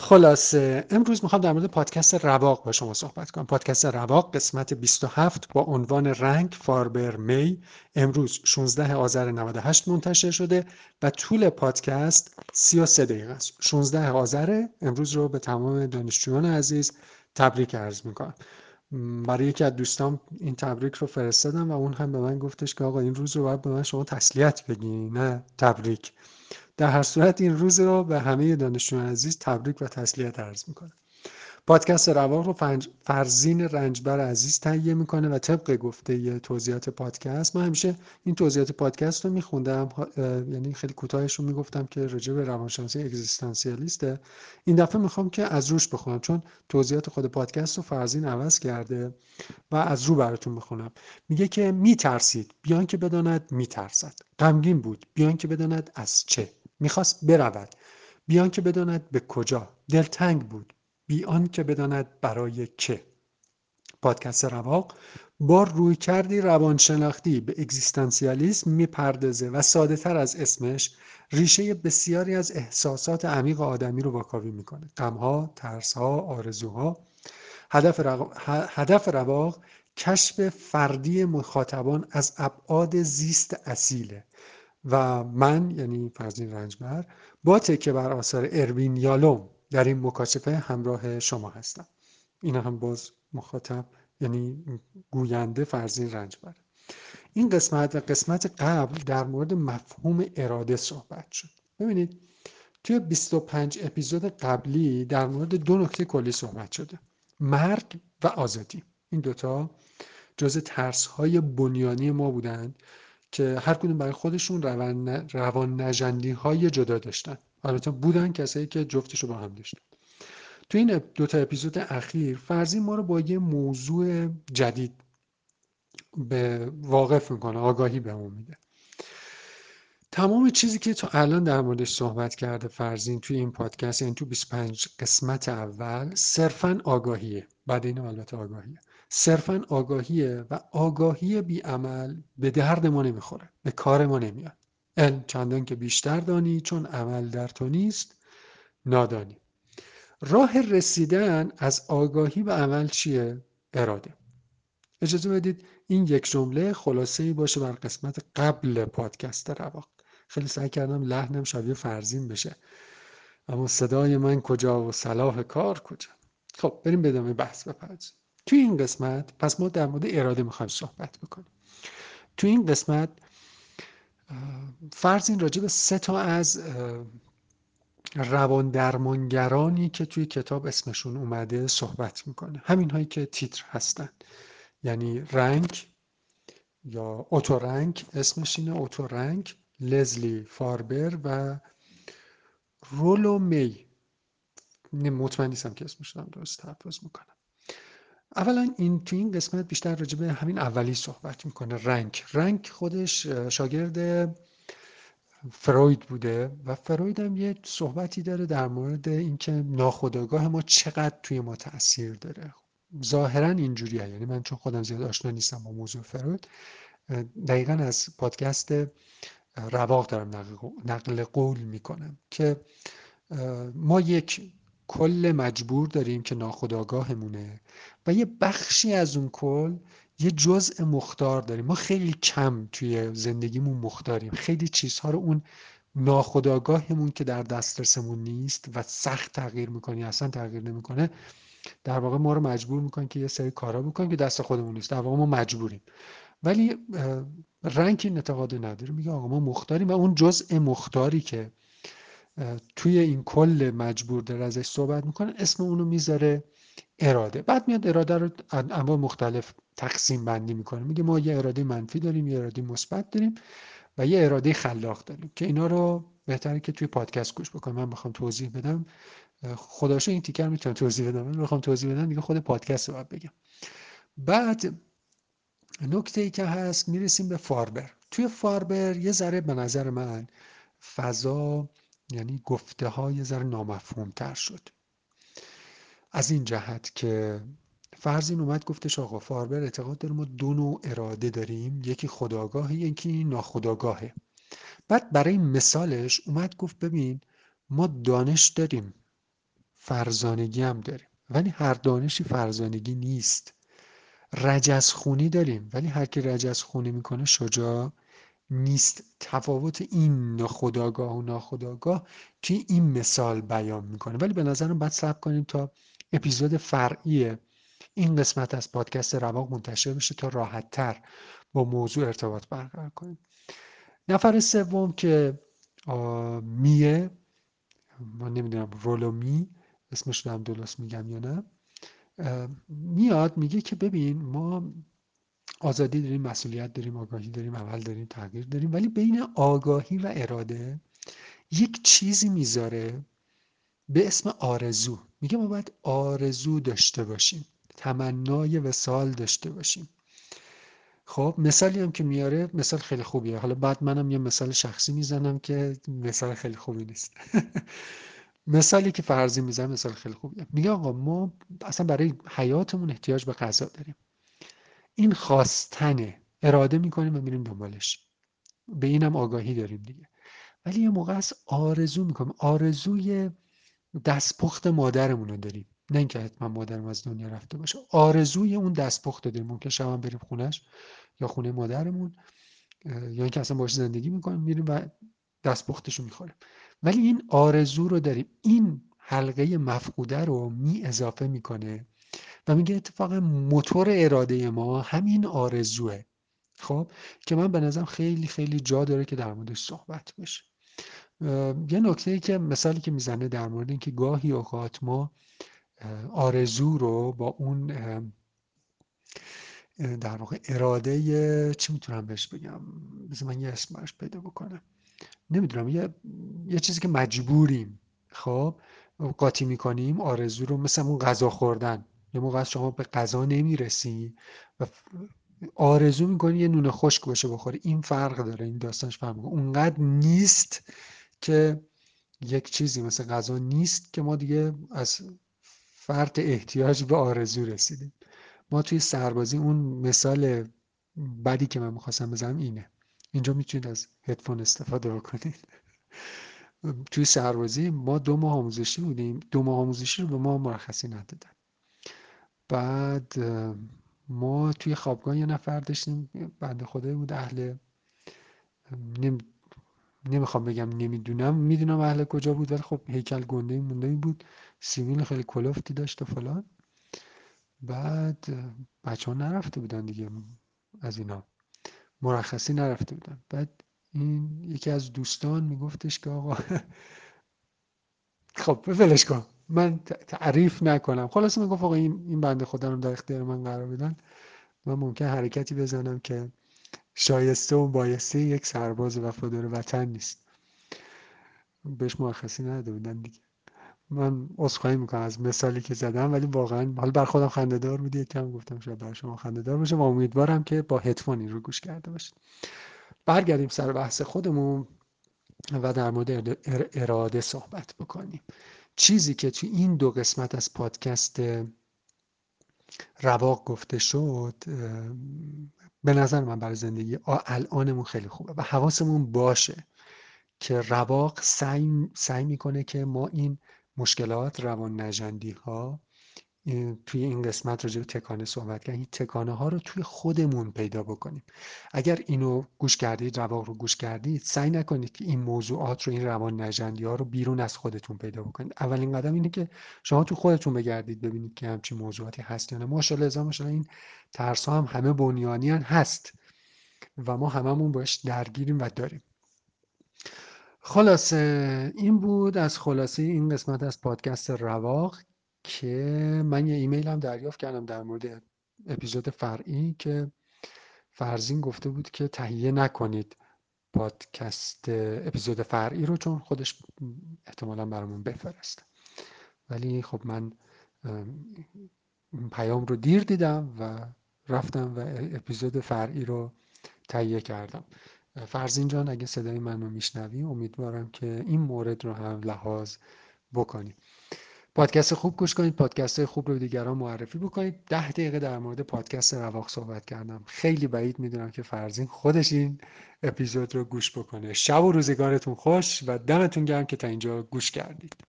خلاصه امروز می‌خوام در مورد پادکست رواق با شما صحبت کنم. پادکست رواق قسمت 27 با عنوان رنگ فاربر می امروز 16 آذر 98 منتشر شده و طول پادکست 33 دقیقه است. 16 آذر امروز رو به تمام دانشجویان عزیز تبریک عرض می‌کنم. برای یکی از دوستان این تبریک رو فرستادم و اون هم به من گفتش که آقا این روز رو باید به من شما تسلیت بگی نه تبریک. در هر صورت این روز رو به همه دانشجویان عزیز تبریک و تسلیت عرض می‌کنم. پادکست رواق رو فرزین رنجبر عزیز تهیه می‌کنه و طبق گفته توضیحات پادکست من همیشه این توضیحات پادکست رو میخوندم. یعنی خیلی کوتاهش رو می‌گفتم که راجع به روانشناسی اگزیستانسیالیسته. این دفعه می‌خوام که از روش بخونم چون توضیحات خود پادکست رو فرزین عوض کرده و از رو براتون می‌خونم میگه که میترسید. بیان که بداند میترسد. غمگین بود. بیان که بداند از چه؟ می‌خواست برود. بیان که بداند به کجا. دلتنگ بود. بیان که بداند برای که پادکست رواق با روی کردی روانشناختی به اگزیستانسیالیسم می‌پردازه و ساده تر از اسمش ریشه بسیاری از احساسات عمیق آدمی رو واکاوی می‌کنه. غمها ترسها آرزوها. هدف, هدف رواق کشف فردی مخاطبان از ابعاد زیست اصیله. و من یعنی فرزین رنجبر با تکه بر آثار اروین یالوم در این مکاشفه همراه شما هستم. این هم باز مخاطب یعنی گوینده فرزین رنجبر این قسمت و قسمت قبل در مورد مفهوم اراده صحبت شد. ببینید توی 25 اپیزود قبلی در مورد دو نکته کلی صحبت شده. مرگ و آزادی. این دوتا جز ترس های بنیانی ما بودند. که هر کدوم برای خودشون روان, روان نجندی های جدا داشتن. البته بودن کسایی که جفتش رو با هم داشتن. تو این دو تا اپیزود اخیر فرضی ما رو با یه موضوع جدید به واقف می‌کنه آگاهی بهمون میده. تمام چیزی که تا الان در موردش صحبت کرده فرزین توی این پادکست یعنی تو 25 قسمت اول صرفا آگاهیه. بعد این البته آگاهیه. صرفا آگاهیه و آگاهی بیعمل به درد ما نمی‌خوره به کار ما نمیاد. علم چندان که بیشتر دانی چون عمل در تو نیست نادانی. راه رسیدن از آگاهی به عمل چیه؟ اراده. اجازه بدید این یک جمله خلاصه ای باشه بر قسمت قبل پادکست رواق. خیلی سعی کردم لحنم شبیه فرزین بشه. اما صدای من کجا و صلاح کار کجا؟ خب بریم به ادامه بحث بپردازیم. توی این قسمت پس ما در مورد اراده می‌خوایم صحبت بکنیم. توی این قسمت فرض این راجع به سه تا از روان درمانگرانی که توی کتاب اسمشون اومده صحبت می‌کنه. همین هایی که تیتر هستن. یعنی رنگ یا رنگ اسمش اینه رنگ لزلی فاربر و رولو می مطمئن نیستم که اسمش درست تلفظ می‌کنم. اولا این تو این قسمت بیشتر راجع به همین اولی صحبت می‌کنه. رنگ رنگ خودش شاگرد فروید بوده و فروید هم یه صحبتی داره در مورد اینکه ناخودآگاه ما چقدر توی ما تاثیر داره. ظاهرا اینجوریه. یعنی من چون خودم زیاد آشنا نیستم با موضوع فروید دقیقا از پادکست رواق دارم نقل قول می‌کنم که ما یک کل مجبور داریم که ناخودآگاهمونه و یه بخشی از اون کل یه جزء مختار داریم. ما خیلی کم توی زندگیمون مختاریم. خیلی چیزها رو اون ناخودآگاهمون که در دسترسمون نیست و سخت تغییر می‌کنه اصلا تغییر نمی‌کنه در واقع ما رو مجبور می‌کنه که یه سری کارا بکنیم که دست خودمون نیست. در واقع ما مجبوریم. ولی رنگ این اعتقاد نداره میگه آقا ما مختاریم و اون جزء مختاری که توی این کل مجبور داره ازش صحبت می‌کنه اسم اونو می‌ذاره اراده. بعد میاد اراده رو انواع مختلف تقسیم بندی می‌کنه. میگه ما یه اراده منفی داریم یه اراده مثبت داریم و یه اراده خلاق داریم که اینا رو بهتره که توی پادکست گوش بکنم من می‌خوام توضیح بدم. خداشو این تیکر می‌تونم توضیح بدم. من می‌خوام توضیح بدم دیگه خود پادکست رو باید بگم. بعد نکته ای که هست می‌رسیم به فاربر. توی فاربر یه ذره به نظر من فضا یعنی گفته های ذره نامفهوم تر شد. از این جهت که فرض اومد گفتش آقا فاربر اعتقاد داره ما دو نوع اراده داریم یکی خداگاهه یکی ناخداگاهه. بعد برای مثالش اومد گفت ببین ما دانش داریم فرزانگی هم داریم ولی هر دانشی فرزانگی نیست. رجزخونی داریم ولی هر کی رجزخونی می‌کنه شجاع نیست تفاوت این ناخداگاه و ناخداگاه که این مثال بیان می‌کنه. ولی به نظرم باید صبر کنیم تا اپیزود فرعی این قسمت از پادکست رواق منتشر بشه تا راحت تر با موضوع ارتباط برقرار کنیم. نفر سوم که میه من نمی‌دونم رولومی اسمش رو هم درست میگم یا نه میاد میگه که ببین ما آزادی داریم مسئولیت داریم آگاهی داریم عمل داریم تغییر داریم ولی بین آگاهی و اراده یک چیزی می‌ذاره به اسم آرزو. میگه ما باید آرزو داشته باشیم تمنای وسال داشته باشیم. خب مثالی هم که میاره مثال خیلی خوبیه. حالا بعد منم یه مثال شخصی می‌زنم که مثال خیلی خوبی نیست. مثالی که فرضی می‌زنم مثال خیلی خوبیه. میگه آقا ما اصلا برای حیاتمون احتیاج به غذا داریم. این خواستنه. اراده می‌کنیم و میریم دنبالش. به اینم آگاهی داریم دیگه. ولی یه موقع از آرزو می‌کنیم. آرزوی دستپخت مادرمون رو داریم. نه اینکه حتما مادرم از دنیا رفته باشه. آرزوی اون دستپخت داریم. ممکن شب هم بریم خونش یا خونه مادرمون یا اینکه اصلا باش زندگی می‌کنیم میریم و دستپختش رو می‌خوریم. ولی این آرزو رو داریم. این حلقه مفقوده رو می اضافه می‌کنه و میگه اتفاقا موتور اراده ما همین آرزوه. خب که من به نظرم خیلی خیلی جا داره که در موردش صحبت بشه. یه نکته ای که مثالی که می‌زنه در مورد اینکه گاهی اوقات ما آرزو رو با اون در واقع اراده چی می‌تونم بهش بگم؟ بذار من یه اسمش پیدا بکنم. نمی‌دونم یه, یه چیزی که مجبوریم. خب قاطی می‌کنیم آرزو رو مثل اون غذا خوردن. یه موقع از شما به غذا نمی‌رسی و آرزو می‌کنی یه نون خشک باشه بخوری. این فرق داره این داستانش فرق اونقدر نیست که یک چیزی مثل غذا نیست که ما دیگه از فرط احتیاج به آرزو رسیدیم. ما توی سربازی اون مثال بدی که من می‌خواستم بزنم اینه. اینجا می‌تونید از هدفون استفاده بکنید. توی سربازی ما دو ماه آموزشی بودیم. دو ماه آموزشی رو به ما مرخصی ندادن. بعد ما توی خوابگاه یه نفر داشتیم بنده خدایی بود اهل نمی‌خوام بگم نمی‌دونم می‌دونم اهل کجا بود ولی خب هیکل گنده مونده بود سیویل خیلی کلفتی داشت و فلان. بعد بچه ها نرفته بودن دیگه از اینا. مرخصی نرفته بودن. بعد این یکی از دوستان میگفتش که آقا خب ولش کن من تعریف نکنم. خلاص می‌گفت آقا این این بنده خدا رو در اختیار من قرار بدن. من ممکن حرکتی بزنم که شایسته و بایسته یک سرباز وفادار وطن نیست. بهش مرخصی نداده بودن دیگه. من عذرخواهی می‌کنم از مثالی که زدم ولی واقعا حالا بر خودم خندهدار بود یکم گفتم شاید بر شما خندهدار باشه و امیدوارم که با هدفون این رو گوش کرده باشید. برگردیم سر بحث خودمون و در مورد اراده صحبت بکنیم. چیزی که تو این دو قسمت از پادکست رواق گفته شد به نظر من برای زندگی الانمون خیلی خوبه و حواسمون باشه که رواق سعی, سعی می‌کنه که ما این مشکلات روان نجندی ها توی این قسمت راجع به تکانه صحبت کردیم این تکانه ها رو توی خودمون پیدا بکنیم. اگر اینو گوش کردید رواق رو گوش کردید سعی نکنید که این موضوعات رو این روان نجندی ها رو بیرون از خودتون پیدا بکنید. اولین قدم اینه که شما تو خودتون بگردید ببینید که همچین موضوعاتی هست یا نه. ماشاءالله این ترس ها هم همه بنیانی هست و ما هممون باش درگیریم و داریم. خلاصه این بود از خلاصه این قسمت از پادکست رواق که من یه ایمیل هم دریافت کردم در مورد اپیزود فرعی که فرزین گفته بود که تهیه نکنید پادکست اپیزود فرعی رو چون خودش احتمالا برامون بفرسته. ولی خب من پیام رو دیر دیدم و رفتم و اپیزود فرعی رو تهیه کردم. فرزین جان اگه صدای من رو میشنوی امیدوارم که این مورد رو هم لحاظ بکنی. پادکست خوب گوش کنید پادکست خوب رو دیگران معرفی بکنید. ده دقیقه در مورد پادکست رواق صحبت کردم. خیلی بعید می‌دونم که فرزین خودش این اپیزود رو گوش بکنه. شب و روزگارتون خوش و دمتون گرم که تا اینجا گوش کردید.